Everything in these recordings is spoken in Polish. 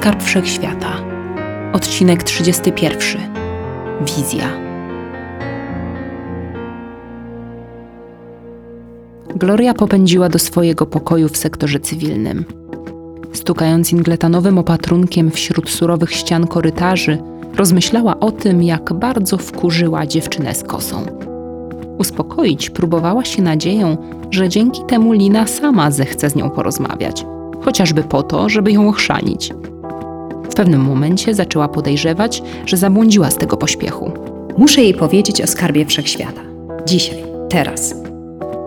Skarb Wszechświata. Odcinek 31. Wizja. Gloria popędziła do swojego pokoju w sektorze cywilnym. Stukając ingletanowym opatrunkiem wśród surowych ścian korytarzy, rozmyślała o tym, jak bardzo wkurzyła dziewczynę z kosą. Uspokoić próbowała się nadzieją, że dzięki temu Lina sama zechce z nią porozmawiać, chociażby po to, żeby ją ochrzanić. W pewnym momencie zaczęła podejrzewać, że zabłądziła z tego pośpiechu. Muszę jej powiedzieć o skarbie wszechświata. Dzisiaj, teraz.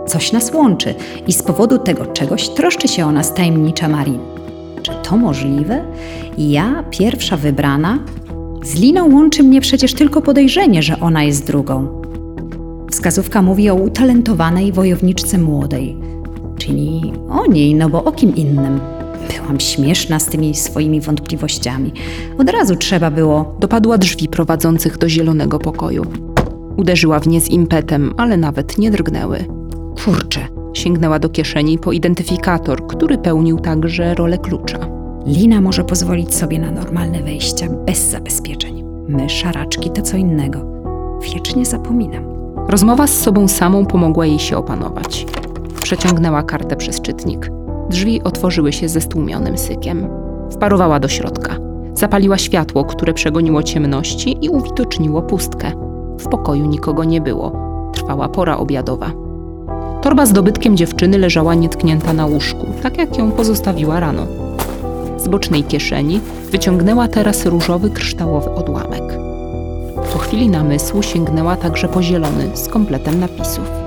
Coś nas łączy i z powodu tego czegoś troszczy się o nas tajemnicza Marin. Czy to możliwe? Ja, pierwsza wybrana? Z Liną łączy mnie przecież tylko podejrzenie, że ona jest drugą. Wskazówka mówi o utalentowanej wojowniczce młodej. Czyli o niej, no bo o kim innym. Byłam śmieszna z tymi swoimi wątpliwościami. Od razu trzeba było. Dopadła drzwi prowadzących do zielonego pokoju. Uderzyła w nie z impetem, ale nawet nie drgnęły. Kurczę, sięgnęła do kieszeni po identyfikator, który pełnił także rolę klucza. Lina może pozwolić sobie na normalne wejścia bez zabezpieczeń. My, szaraczki, to co innego. Wiecznie zapominam. Rozmowa z sobą samą pomogła jej się opanować. Przeciągnęła kartę przez czytnik. Drzwi otworzyły się ze stłumionym sykiem. Wparowała do środka. Zapaliła światło, które przegoniło ciemności i uwidoczniło pustkę. W pokoju nikogo nie było. Trwała pora obiadowa. Torba z dobytkiem dziewczyny leżała nietknięta na łóżku, tak jak ją pozostawiła rano. Z bocznej kieszeni wyciągnęła teraz różowy kryształowy odłamek. Po chwili namysłu sięgnęła także po zielony z kompletem napisów.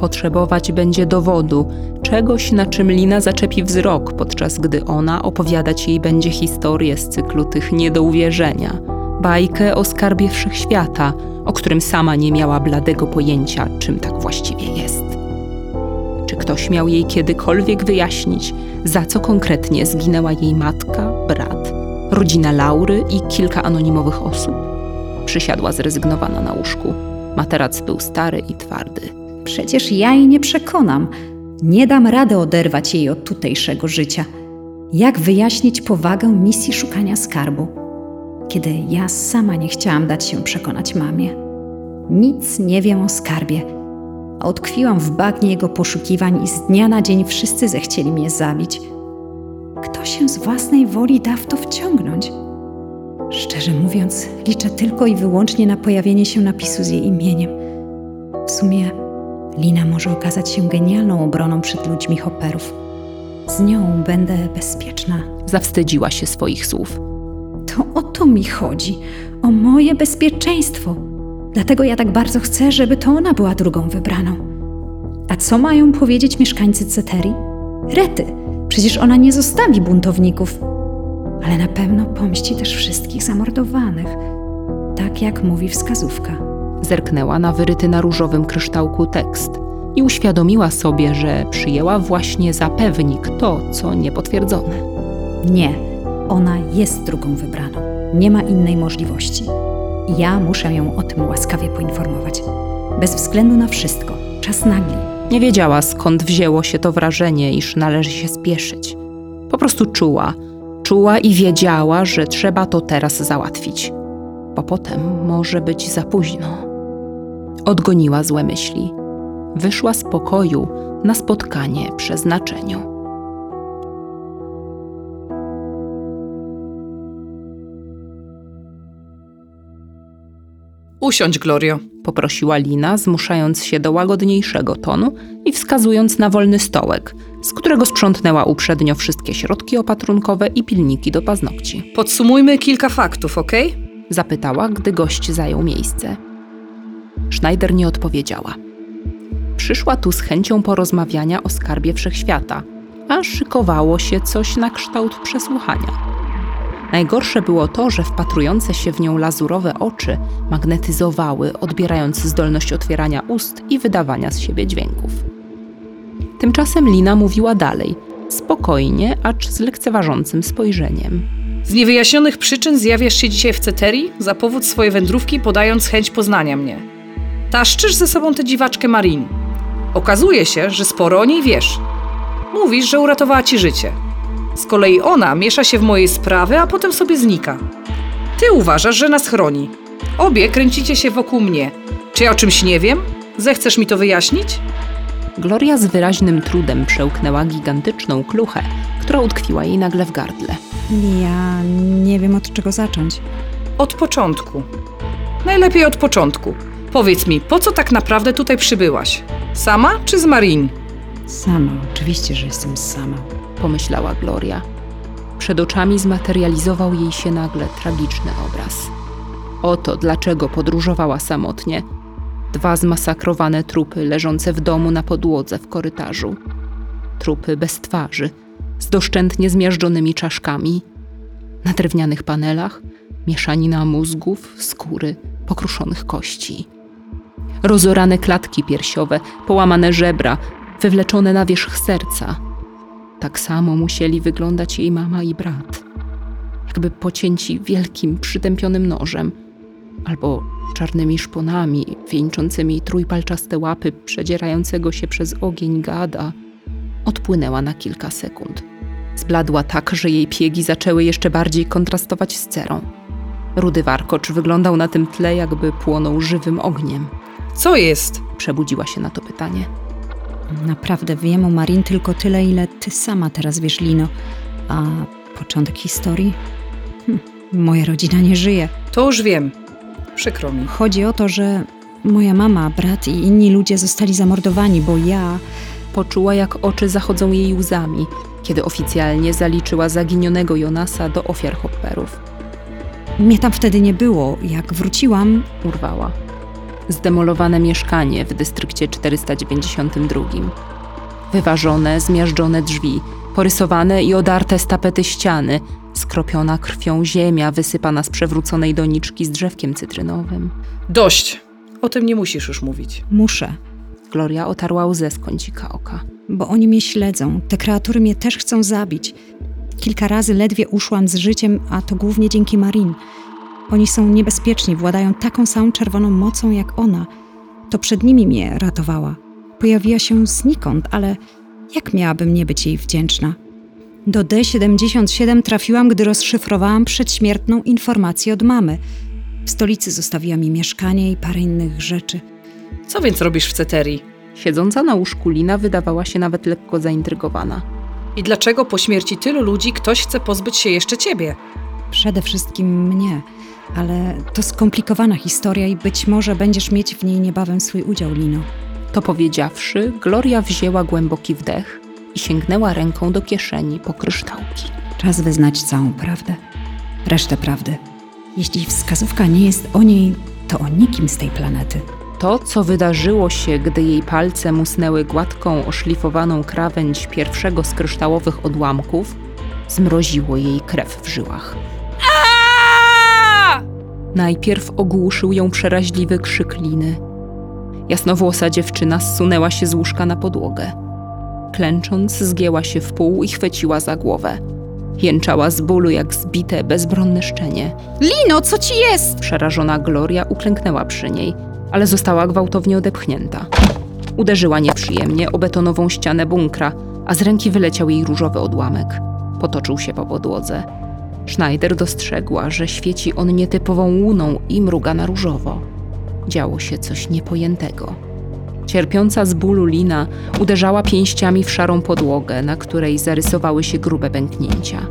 Potrzebować będzie dowodu, czegoś, na czym Lina zaczepi wzrok, podczas gdy ona opowiadać jej będzie historię z cyklu tych nie do uwierzenia, bajkę o skarbie wszechświata, o którym sama nie miała bladego pojęcia, czym tak właściwie jest. Czy ktoś miał jej kiedykolwiek wyjaśnić, za co konkretnie zginęła jej matka, brat, rodzina Laury i kilka anonimowych osób? Przysiadła zrezygnowana na łóżku. Materac był stary i twardy. Przecież ja jej nie przekonam. Nie dam rady oderwać jej od tutejszego życia. Jak wyjaśnić powagę misji szukania skarbu, kiedy ja sama nie chciałam dać się przekonać mamie? Nic nie wiem o skarbie, a utkwiłam w bagnie jego poszukiwań i z dnia na dzień wszyscy zechcieli mnie zabić. Kto się z własnej woli da w to wciągnąć? Szczerze mówiąc, liczę tylko i wyłącznie na pojawienie się napisu z jej imieniem. W sumie Lina może okazać się genialną obroną przed ludźmi hopperów. Z nią będę bezpieczna. Zawstydziła się swoich słów. To o to mi chodzi. O moje bezpieczeństwo. Dlatego ja tak bardzo chcę, żeby to ona była drugą wybraną. A co mają powiedzieć mieszkańcy Ceterii? Rety. Przecież ona nie zostawi buntowników. Ale na pewno pomści też wszystkich zamordowanych. Tak jak mówi wskazówka. Zerknęła na wyryty na różowym kryształku tekst i uświadomiła sobie, że przyjęła właśnie za pewnik to, co niepotwierdzone. Nie, ona jest drugą wybraną. Nie ma innej możliwości. Ja muszę ją o tym łaskawie poinformować. Bez względu na wszystko, czas nagli. Nie wiedziała, skąd wzięło się to wrażenie, iż należy się spieszyć. Po prostu czuła, czuła i wiedziała, że trzeba to teraz załatwić, bo potem może być za późno. Odgoniła złe myśli. Wyszła z pokoju na spotkanie przeznaczeniu. Usiądź, Glorio. Poprosiła Lina, zmuszając się do łagodniejszego tonu i wskazując na wolny stołek, z którego sprzątnęła uprzednio wszystkie środki opatrunkowe i pilniki do paznokci. Podsumujmy kilka faktów, ok? Zapytała, gdy gość zajął miejsce. Schneider nie odpowiedziała. Przyszła tu z chęcią porozmawiania o skarbie wszechświata, a szykowało się coś na kształt przesłuchania. Najgorsze było to, że wpatrujące się w nią lazurowe oczy magnetyzowały, odbierając zdolność otwierania ust i wydawania z siebie dźwięków. Tymczasem Lina mówiła dalej, spokojnie, acz z lekceważącym spojrzeniem. Z niewyjaśnionych przyczyn zjawiasz się dzisiaj w Ceterii za powód swojej wędrówki, podając chęć poznania mnie. Taszczysz ze sobą tę dziwaczkę Marin. Okazuje się, że sporo o niej wiesz. Mówisz, że uratowała ci życie. Z kolei ona miesza się w moje sprawy, a potem sobie znika. Ty uważasz, że nas chroni. Obie kręcicie się wokół mnie. Czy ja o czymś nie wiem? Zechcesz mi to wyjaśnić? Gloria z wyraźnym trudem przełknęła gigantyczną kluchę, która utkwiła jej nagle w gardle. Ja nie wiem od czego zacząć. Od początku. Najlepiej od początku. Powiedz mi, po co tak naprawdę tutaj przybyłaś? Sama czy z Marin? Sama, oczywiście, że jestem sama. Pomyślała Gloria. Przed oczami zmaterializował jej się nagle tragiczny obraz. Oto dlaczego podróżowała samotnie. Dwa zmasakrowane trupy leżące w domu na podłodze w korytarzu. Trupy bez twarzy, z doszczętnie zmiażdżonymi czaszkami. Na drewnianych panelach mieszanina mózgów, skóry, pokruszonych kości. Rozorane klatki piersiowe, połamane żebra, wywleczone na wierzch serca. Tak samo musieli wyglądać jej mama i brat. Jakby pocięci wielkim, przytępionym nożem, albo czarnymi szponami wieńczącymi trójpalczaste łapy przedzierającego się przez ogień gada. Odpłynęła na kilka sekund. Zbladła tak, że jej piegi zaczęły jeszcze bardziej kontrastować z cerą. Rudy warkocz wyglądał na tym tle, jakby płonął żywym ogniem. Co jest? Przebudziła się na to pytanie. Naprawdę wiem o Marin tylko tyle, ile ty sama teraz wiesz, Lino. A początek historii? Hm, moja rodzina nie żyje. To już wiem. Przykro mi. Chodzi o to, że moja mama, brat i inni ludzie zostali zamordowani, bo ja. Poczuła, jak oczy zachodzą jej łzami, kiedy oficjalnie zaliczyła zaginionego Jonasa do ofiar hopperów. Mnie tam wtedy nie było. Jak wróciłam, Urwała. Zdemolowane mieszkanie w dystrykcie 492. Wyważone, zmiażdżone drzwi, porysowane i odarte z tapety ściany, skropiona krwią ziemia wysypana z przewróconej doniczki z drzewkiem cytrynowym. Dość. O tym nie musisz już mówić. muszę. Gloria otarła łzę z kącika oka. Bo oni mnie śledzą. Te kreatury mnie też chcą zabić. Kilka razy ledwie uszłam z życiem, a to głównie dzięki Marin. Oni są niebezpieczni, władają taką samą czerwoną mocą jak ona. To przed nimi mnie ratowała. Pojawiła się znikąd, ale jak miałabym nie być jej wdzięczna? Do D77 trafiłam, gdy rozszyfrowałam przedśmiertną informację od mamy. W stolicy zostawiła mi mieszkanie i parę innych rzeczy. Co więc robisz w Ceterii? Siedząca na łóżku Lina wydawała się nawet lekko zaintrygowana. I dlaczego po śmierci tylu ludzi ktoś chce pozbyć się jeszcze ciebie? Przede wszystkim mnie, ale to skomplikowana historia i być może będziesz mieć w niej niebawem swój udział, Lino. To powiedziawszy, Gloria wzięła głęboki wdech i sięgnęła ręką do kieszeni po kryształki. Czas wyznać całą prawdę. Resztę prawdy. Jeśli wskazówka nie jest o niej, to o nikim z tej planety. To, co wydarzyło się, gdy jej palce musnęły gładką, oszlifowaną krawędź pierwszego z kryształowych odłamków, zmroziło jej krew w żyłach. Najpierw ogłuszył ją przeraźliwy krzyk Liny. Jasnowłosa dziewczyna zsunęła się z łóżka na podłogę. Klęcząc, zgięła się w pół i chwyciła za głowę. Jęczała z bólu jak zbite, bezbronne szczenie. Lino, co ci jest? Przerażona Gloria uklęknęła przy niej, ale została gwałtownie odepchnięta. Uderzyła nieprzyjemnie o betonową ścianę bunkra, a z ręki wyleciał jej różowy odłamek. Potoczył się po podłodze. Schneider dostrzegła, że świeci on nietypową łuną i mruga na różowo. Działo się coś niepojętego. Cierpiąca z bólu Lina uderzała pięściami w szarą podłogę, na której zarysowały się grube pęknięcia.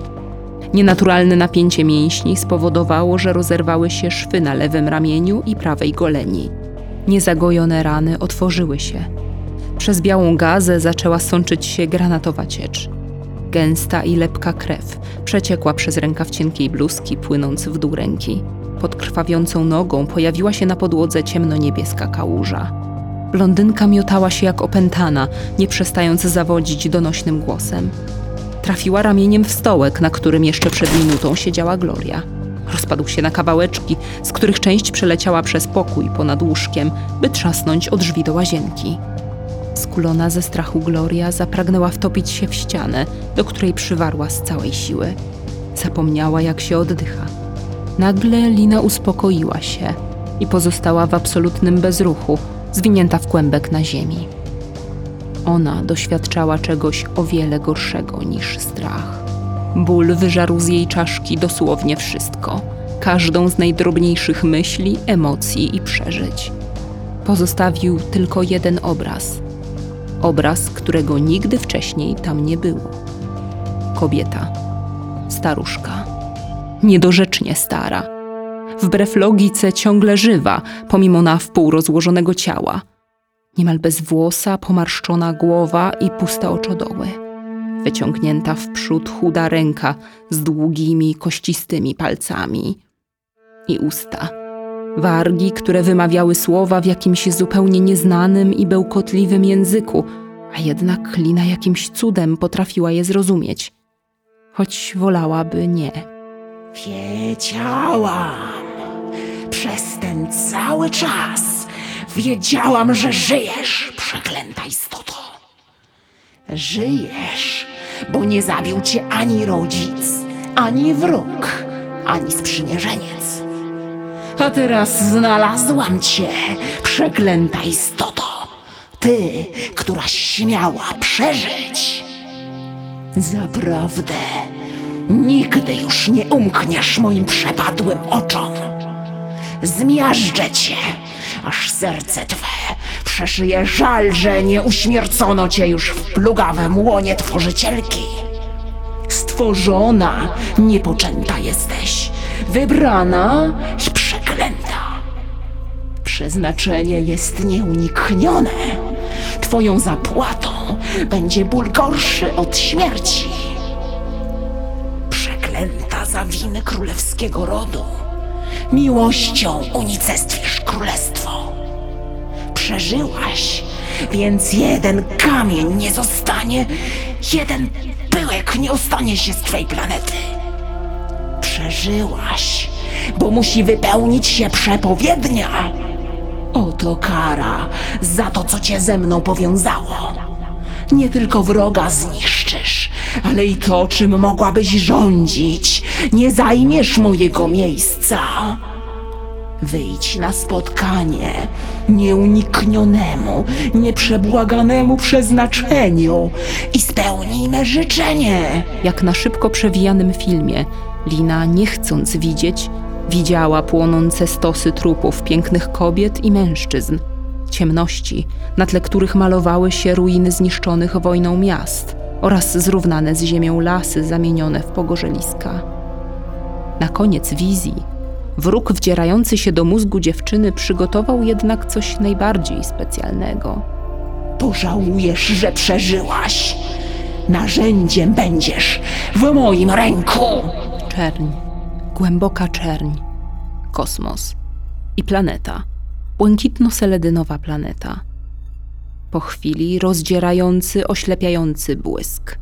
Nienaturalne napięcie mięśni spowodowało, że rozerwały się szwy na lewym ramieniu i prawej goleni. Niezagojone rany otworzyły się. Przez białą gazę zaczęła sączyć się granatowa ciecz. Gęsta i lepka krew przeciekła przez rękaw cienkiej bluzki, płynąc w dół ręki. Pod krwawiącą nogą pojawiła się na podłodze ciemno-niebieska kałuża. Blondynka miotała się jak opętana, nie przestając zawodzić donośnym głosem. Trafiła ramieniem w stołek, na którym jeszcze przed minutą siedziała Gloria. Rozpadł się na kawałeczki, z których część przeleciała przez pokój ponad łóżkiem, by trzasnąć o drzwi do łazienki. Skulona ze strachu Gloria zapragnęła wtopić się w ścianę, do której przywarła z całej siły. Zapomniała, jak się oddycha. Nagle Lina uspokoiła się i pozostała w absolutnym bezruchu, zwinięta w kłębek na ziemi. Ona doświadczała czegoś o wiele gorszego niż strach. Ból wyżarł z jej czaszki dosłownie wszystko, każdą z najdrobniejszych myśli, emocji i przeżyć. Pozostawił tylko jeden obraz. Obraz, którego nigdy wcześniej tam nie było. Kobieta, staruszka, niedorzecznie stara, wbrew logice ciągle żywa, pomimo na wpół rozłożonego ciała. Niemal bezwłosa, pomarszczona głowa i puste oczodoły wyciągnięta w przód chuda ręka z długimi, kościstymi palcami i usta. Wargi, które wymawiały słowa w jakimś zupełnie nieznanym i bełkotliwym języku, a jednak Lina jakimś cudem potrafiła je zrozumieć, choć wolałaby nie. Wiedziałam. Przez ten cały czas wiedziałam, że żyjesz, przeklęta istoto. Żyjesz, bo nie zabił cię ani rodzic, ani wróg, ani sprzymierzeniec. A teraz znalazłam cię, przeklęta istoto. Ty, która śmiała przeżyć. Zaprawdę, nigdy już nie umkniesz moim przepadłym oczom. Zmiażdżę cię, aż serce twe przeszyje żal, że nie uśmiercono cię już w plugawym łonie tworzycielki. Stworzona, niepoczęta jesteś, wybrana. Przeznaczenie jest nieuniknione. Twoją zapłatą będzie ból gorszy od śmierci. Przeklęta za winy królewskiego rodu. Miłością unicestwisz królestwo. Przeżyłaś, więc jeden kamień nie zostanie, jeden pyłek nie ostanie się z twej planety. Przeżyłaś, bo musi wypełnić się przepowiednia. Oto kara za to, co cię ze mną powiązało. Nie tylko wroga zniszczysz, ale i to, czym mogłabyś rządzić. Nie zajmiesz mojego miejsca. Wyjdź na spotkanie nieuniknionemu, nieprzebłaganemu przeznaczeniu i spełnijmy życzenie. Jak na szybko przewijanym filmie, Lina, nie chcąc widzieć, widziała płonące stosy trupów pięknych kobiet i mężczyzn, ciemności, na tle których malowały się ruiny zniszczonych wojną miast oraz zrównane z ziemią lasy zamienione w pogorzeliska. Na koniec wizji, wróg wdzierający się do mózgu dziewczyny przygotował jednak coś najbardziej specjalnego. Pożałujesz, że przeżyłaś. Narzędziem będziesz w moim ręku. Czerń, głęboka czerń, kosmos i planeta, błękitno-seledynowa planeta. Po chwili rozdzierający, oślepiający błysk.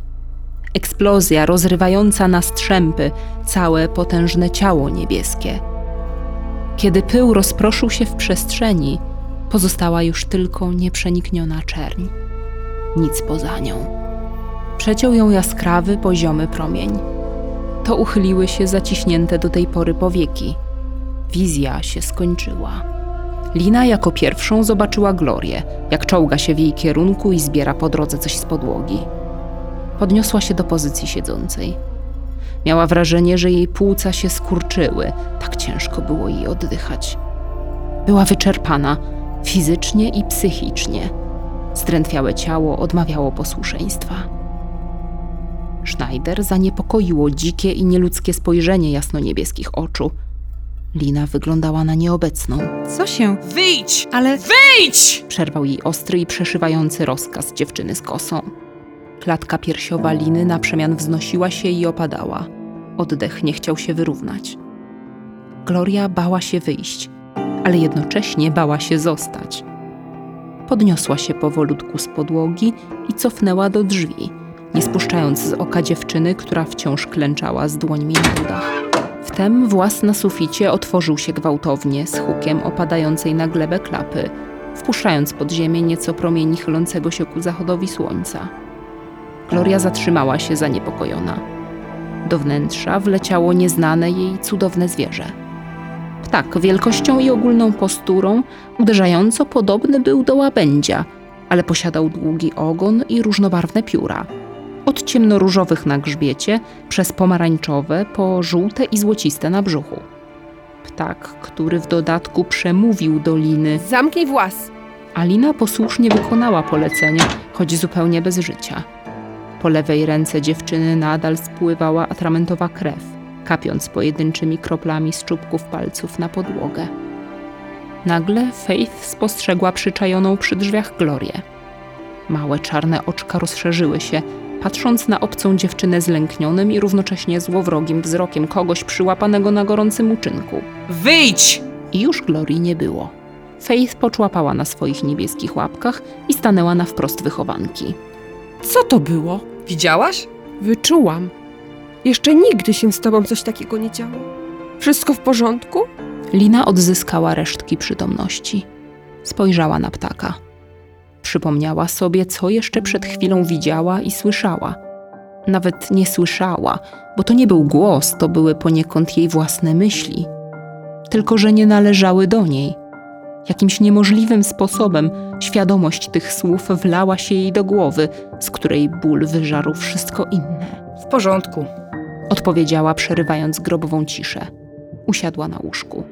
Eksplozja rozrywająca na strzępy całe potężne ciało niebieskie. Kiedy pył rozproszył się w przestrzeni, pozostała już tylko nieprzenikniona czerń. Nic poza nią. Przeciął ją jaskrawy, poziomy promień to uchyliły się zaciśnięte do tej pory powieki. Wizja się skończyła. Lina jako pierwszą zobaczyła Glorię, jak czołga się w jej kierunku i zbiera po drodze coś z podłogi. Podniosła się do pozycji siedzącej. Miała wrażenie, że jej płuca się skurczyły, tak ciężko było jej oddychać. Była wyczerpana fizycznie i psychicznie. Zdrętwiałe ciało odmawiało posłuszeństwa. Schneider zaniepokoiło dzikie i nieludzkie spojrzenie jasnoniebieskich oczu. Lina wyglądała na nieobecną. Co się? Wyjdź! Ale Wyjdź! Przerwał jej ostry i przeszywający rozkaz dziewczyny z kosą. Klatka piersiowa Liny na przemian wznosiła się i opadała. Oddech nie chciał się wyrównać. Gloria bała się wyjść, ale jednocześnie bała się zostać. Podniosła się powolutku z podłogi i cofnęła do drzwi, nie spuszczając z oka dziewczyny, która wciąż klęczała z dłońmi na udach. Wtem włas na suficie otworzył się gwałtownie z hukiem opadającej na glebę klapy, wpuszczając pod ziemię nieco promieni chylącego się ku zachodowi słońca. Gloria zatrzymała się zaniepokojona. Do wnętrza wleciało nieznane jej cudowne zwierzę. Ptak wielkością i ogólną posturą uderzająco podobny był do łabędzia, ale posiadał długi ogon i różnobarwne pióra. Od ciemnoróżowych na grzbiecie, przez pomarańczowe, po żółte i złociste na brzuchu. Ptak, który w dodatku przemówił do Liny, Zamknij włas. Alina posłusznie wykonała polecenie, choć zupełnie bez życia. Po lewej ręce dziewczyny nadal spływała atramentowa krew, kapiąc pojedynczymi kroplami z czubków palców na podłogę. Nagle Faith spostrzegła przyczajoną przy drzwiach Glorię. Małe czarne oczka rozszerzyły się, patrząc na obcą dziewczynę zlęknionym i równocześnie złowrogim wzrokiem kogoś przyłapanego na gorącym uczynku. Wyjdź! I już Glorii nie było. Faith poczłapała na swoich niebieskich łapkach i stanęła na wprost wychowanki. Co to było? Widziałaś? Wyczułam. Jeszcze nigdy się z tobą coś takiego nie działo. Wszystko w porządku? Lina odzyskała resztki przytomności. Spojrzała na ptaka. Przypomniała sobie, co jeszcze przed chwilą widziała i słyszała. Nawet nie słyszała, bo to nie był głos, to były poniekąd jej własne myśli. Tylko, że nie należały do niej. Jakimś niemożliwym sposobem świadomość tych słów wlała się jej do głowy, z której ból wyżarł wszystko inne. W porządku. Odpowiedziała, przerywając grobową ciszę. Usiadła na łóżku.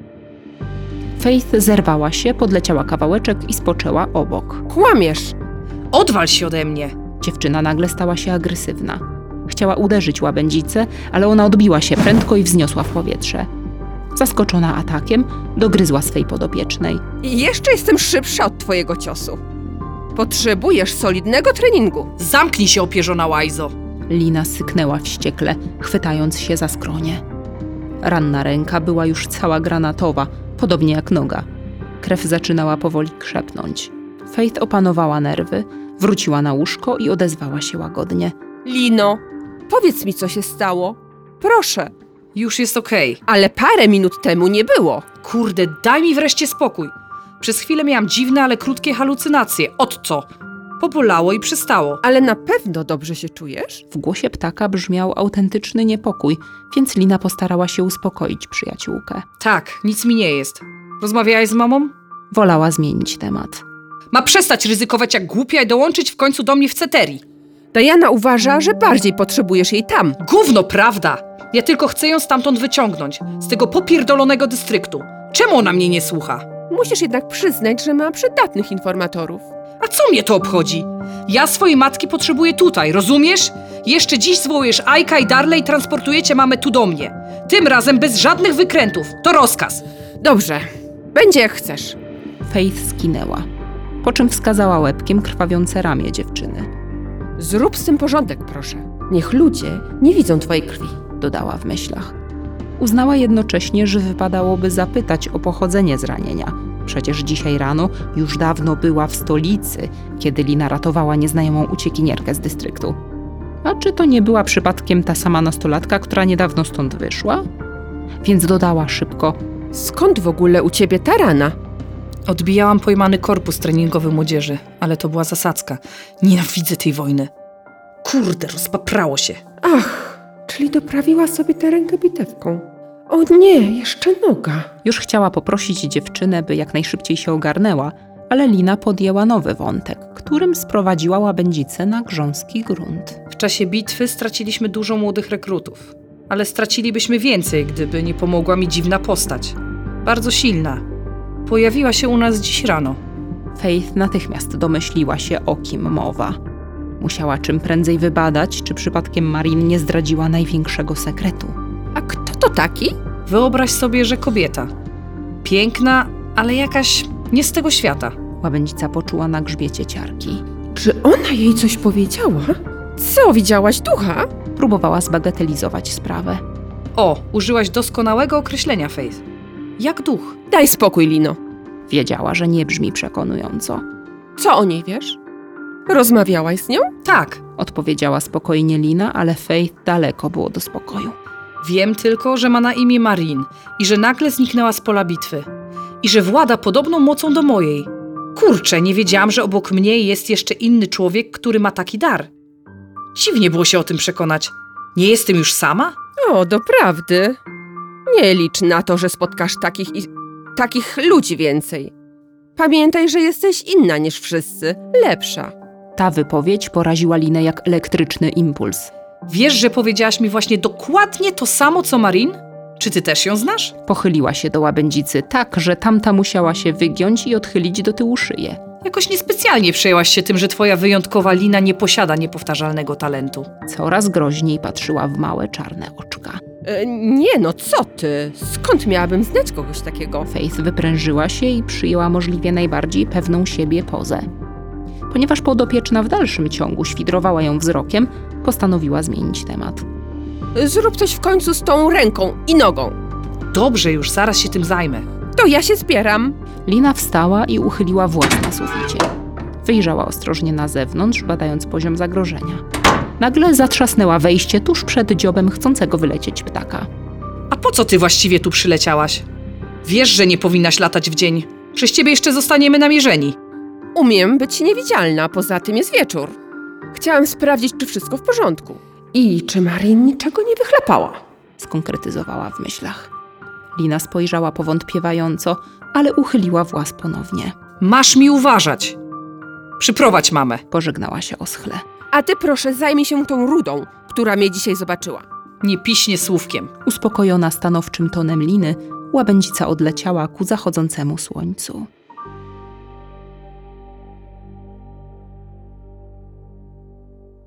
Faith zerwała się, podleciała kawałeczek i spoczęła obok. Kłamiesz. Odwal się ode mnie. Dziewczyna nagle stała się agresywna. Chciała uderzyć łabędzicę, ale ona odbiła się prędko i wzniosła w powietrze. Zaskoczona atakiem, dogryzła swej podopiecznej. I jeszcze jestem szybsza od twojego ciosu. Potrzebujesz solidnego treningu. Zamknij się, opierzona łajzo. Lina syknęła wściekle, chwytając się za skronie. Ranna ręka była już cała granatowa, podobnie jak noga. Krew zaczynała powoli krzepnąć. Faith opanowała nerwy, wróciła na łóżko i odezwała się łagodnie. Lino, powiedz mi, co się stało. Proszę. Już jest okej. Ale parę minut temu nie było. Kurde, daj mi wreszcie spokój. Przez chwilę miałam dziwne, ale krótkie halucynacje. Od co? Pobolało i przestało. Ale na pewno dobrze się czujesz? W głosie ptaka brzmiał autentyczny niepokój, więc Lina postarała się uspokoić przyjaciółkę. Tak, nic mi nie jest. Rozmawiałaś z mamą? Wolała zmienić temat. Ma przestać ryzykować jak głupia i dołączyć w końcu do mnie w ceterii. Diana uważa, że bardziej potrzebujesz jej tam. Gówno, prawda? Ja tylko chcę ją stamtąd wyciągnąć. Z tego popierdolonego dystryktu. Czemu ona mnie nie słucha? Musisz jednak przyznać, że ma przydatnych informatorów. A co mnie to obchodzi? Ja swojej matki potrzebuję tutaj, rozumiesz? Jeszcze dziś zwołujesz Ajka i Darley i transportujecie mamę tu do mnie. Tym razem bez żadnych wykrętów. To rozkaz. Dobrze, będzie jak chcesz. Faith skinęła, po czym wskazała łebkiem krwawiące ramię dziewczyny. Zrób z tym porządek, proszę. Niech ludzie nie widzą twojej krwi. dodała w myślach. Uznała jednocześnie, że wypadałoby zapytać o pochodzenie zranienia. Przecież dzisiaj rano już dawno była w stolicy, kiedy Lina ratowała nieznajomą uciekinierkę z dystryktu. A czy to nie była przypadkiem ta sama nastolatka, która niedawno stąd wyszła? Więc dodała szybko: Skąd w ogóle u ciebie ta rana? Odbijałam pojmany korpus treningowy młodzieży, ale to była zasadzka. Nienawidzę tej wojny. Kurde, rozpaprało się. Ach, czyli doprawiła sobie tę rękę bitewką. O nie, jeszcze noga. Już chciała poprosić dziewczynę, by jak najszybciej się ogarnęła, ale Lina podjęła nowy wątek, którym sprowadziła łabędzicę na grząski grunt. W czasie bitwy straciliśmy dużo młodych rekrutów, ale stracilibyśmy więcej, gdyby nie pomogła mi dziwna postać. Bardzo silna. Pojawiła się u nas dziś rano. Faith natychmiast domyśliła się, o kim mowa. Musiała czym prędzej wybadać, czy przypadkiem Marin nie zdradziła największego sekretu. To taki? Wyobraź sobie, że kobieta. Piękna, ale jakaś nie z tego świata. Łabędzica poczuła na grzbiecie ciarki. Czy ona jej coś powiedziała? Co, widziałaś ducha? Próbowała zbagatelizować sprawę. O, użyłaś doskonałego określenia, Faith. Jak duch. Daj spokój, Lino. Wiedziała, że nie brzmi przekonująco. Co o niej wiesz? Rozmawiałaś z nią? Tak, Odpowiedziała spokojnie Lina, ale Faith daleko było do spokoju. Wiem tylko, że ma na imię Marin i że nagle zniknęła z pola bitwy. I że włada podobną mocą do mojej. Kurczę, nie wiedziałam, że obok mnie jest jeszcze inny człowiek, który ma taki dar. Dziwnie było się o tym przekonać. Nie jestem już sama? O, doprawdy. Nie licz na to, że spotkasz takich i takich ludzi więcej. Pamiętaj, że jesteś inna niż wszyscy, lepsza. Ta wypowiedź poraziła Linę jak elektryczny impuls. Wiesz, że powiedziałaś mi właśnie dokładnie to samo, co Marin? Czy ty też ją znasz? Pochyliła się do łabędzicy tak, że tamta musiała się wygiąć i odchylić do tyłu szyję. Jakoś niespecjalnie przejęłaś się tym, że twoja wyjątkowa Lina nie posiada niepowtarzalnego talentu. Coraz groźniej patrzyła w małe czarne oczka. E, nie no, co ty? Skąd miałabym znać kogoś takiego? Faith wyprężyła się i przyjęła możliwie najbardziej pewną siebie pozę. Ponieważ podopieczna w dalszym ciągu świdrowała ją wzrokiem, postanowiła zmienić temat. Zrób coś w końcu z tą ręką i nogą. Dobrze, już zaraz się tym zajmę. To ja się zbieram. Lina wstała i uchyliła włos na suficie. Wyjrzała ostrożnie na zewnątrz, badając poziom zagrożenia. Nagle zatrzasnęła wejście tuż przed dziobem chcącego wylecieć ptaka. A po co ty właściwie tu przyleciałaś? Wiesz, że nie powinnaś latać w dzień. Przez ciebie jeszcze zostaniemy namierzeni. Umiem być niewidzialna, poza tym jest wieczór. Chciałam sprawdzić, czy wszystko w porządku. I czy Marin niczego nie wychlapała. Skonkretyzowała w myślach. Lina spojrzała powątpiewająco, ale uchyliła włas ponownie. Masz mi uważać. Przyprowadź mamę. Pożegnała się oschle. A ty proszę zajmij się tą rudą, która mnie dzisiaj zobaczyła. Nie piśnie słówkiem. Uspokojona stanowczym tonem Liny, łabędzica odleciała ku zachodzącemu słońcu.